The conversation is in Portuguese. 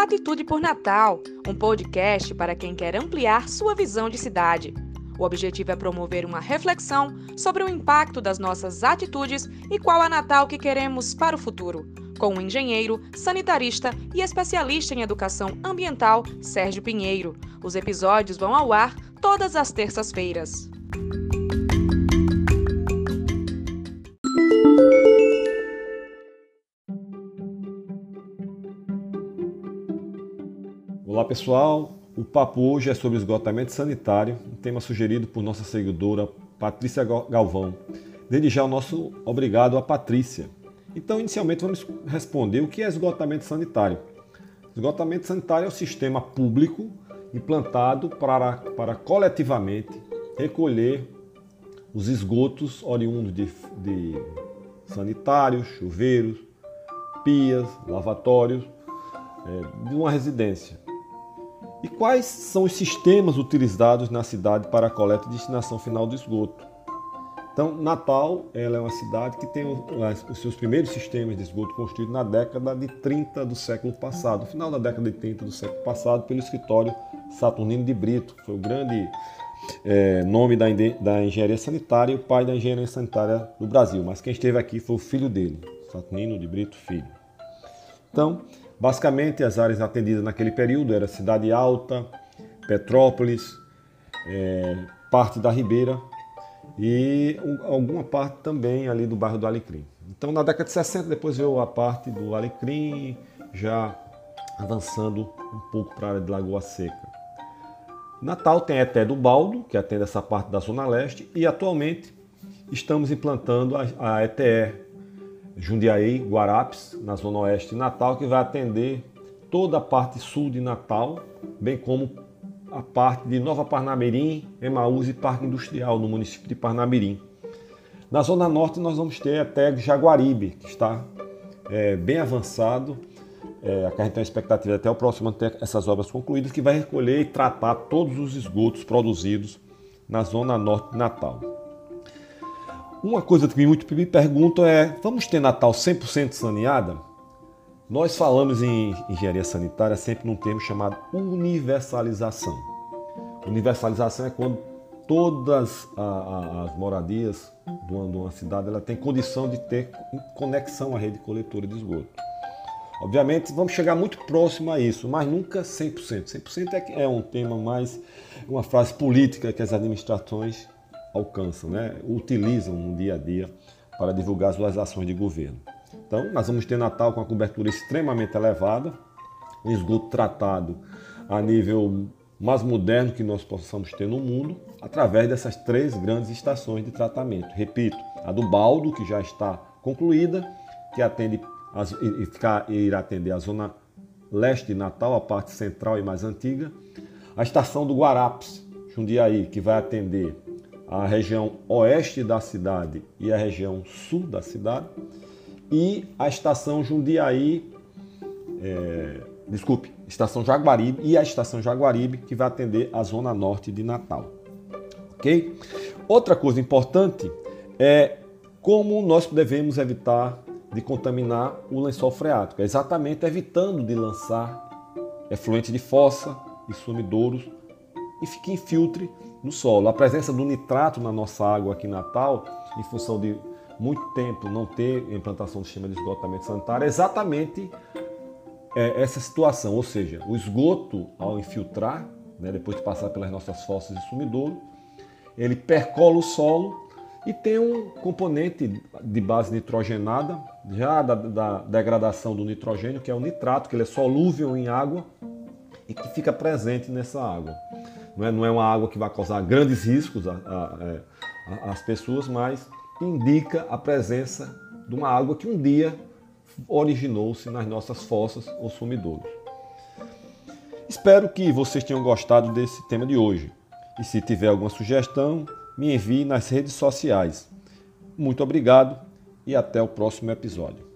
Atitude por Natal, um podcast para quem quer ampliar sua visão de cidade. O objetivo é promover uma reflexão sobre o impacto das nossas atitudes e qual a Natal que queremos para o futuro. Com o engenheiro, sanitarista e especialista em educação ambiental, Sérgio Pinheiro. Os episódios vão ao ar todas as terças-feiras. Pessoal, o papo hoje é sobre esgotamento sanitário, um tema sugerido por nossa seguidora Patrícia Galvão. Desde já o nosso obrigado a Patrícia. Então, inicialmente vamos responder o que é esgotamento sanitário. Esgotamento sanitário é o sistema público implantado para, para coletivamente recolher os esgotos oriundos de, de sanitários, chuveiros, pias, lavatórios é, de uma residência. E quais são os sistemas utilizados na cidade para a coleta e destinação final do esgoto? Então, Natal ela é uma cidade que tem os seus primeiros sistemas de esgoto construídos na década de 30 do século passado, no final da década de 30 do século passado, pelo escritório Saturnino de Brito, que foi o grande é, nome da, da engenharia sanitária e o pai da engenharia sanitária do Brasil. Mas quem esteve aqui foi o filho dele, Saturnino de Brito Filho. Então, Basicamente, as áreas atendidas naquele período eram Cidade Alta, Petrópolis, é, parte da Ribeira e alguma parte também ali do bairro do Alecrim. Então, na década de 60, depois veio a parte do Alecrim, já avançando um pouco para a área de Lagoa Seca. Natal tem a ETE do Baldo, que atende essa parte da Zona Leste, e atualmente estamos implantando a ETE Jundiaí, Guarapes, na zona oeste de Natal, que vai atender toda a parte sul de Natal, bem como a parte de Nova Parnamirim, Emaús e Parque Industrial, no município de Parnamirim. Na zona norte nós vamos ter até Jaguaribe, que está é, bem avançado. É, a gente tem a expectativa até o próximo ano ter essas obras concluídas, que vai recolher e tratar todos os esgotos produzidos na zona norte de Natal. Uma coisa que muito me perguntam é: vamos ter Natal 100% saneada? Nós falamos em engenharia sanitária sempre num termo chamado universalização. Universalização é quando todas as moradias de uma, cidade ela tem condição de ter conexão à rede coletora de esgoto. Obviamente, vamos chegar muito próximo a isso, mas nunca 100%. 100% é, é um tema mais, uma frase política que as administrações alcançam, né, utilizam no dia a dia para divulgar suas ações de governo. Então, nós vamos ter Natal com a cobertura extremamente elevada, um esgoto tratado a nível mais moderno que nós possamos ter no mundo, através dessas três grandes estações de tratamento. Repito, a do Baldo, que já está concluída, que atende as, irá atender a zona leste de Natal, a parte central e mais antiga. A estação do Guarapes, Jundiaí, que vai atender a região oeste da cidade e a região sul da cidade, e a estação Jundiaí, é, desculpe, estação Jaguaribe e a estação Jaguaribe, que vai atender a zona norte de Natal. Ok? Outra coisa importante é como nós devemos evitar de contaminar o lençol freático, é exatamente evitando de lançar efluente de fossa e sumidouros e que infiltre no solo. A presença do nitrato na nossa água aqui em Natal, em função de muito tempo não ter implantação do sistema de esgotamento sanitário, é exatamente é, essa situação, ou seja, o esgoto ao infiltrar, né, depois de passar pelas nossas fossas e sumidouro, ele percola o solo e tem um componente de base nitrogenada, já da, da degradação do nitrogênio, que é o nitrato, que ele é solúvel em água e que fica presente nessa água. Não é, não é uma água que vai causar grandes riscos é, às pessoas, mas indica a presença de uma água que um dia originou-se nas nossas fossas ou sumidouros. Espero que vocês tenham gostado desse tema de hoje. E se tiver alguma sugestão, me envie nas redes sociais. Muito obrigado e até o próximo episódio.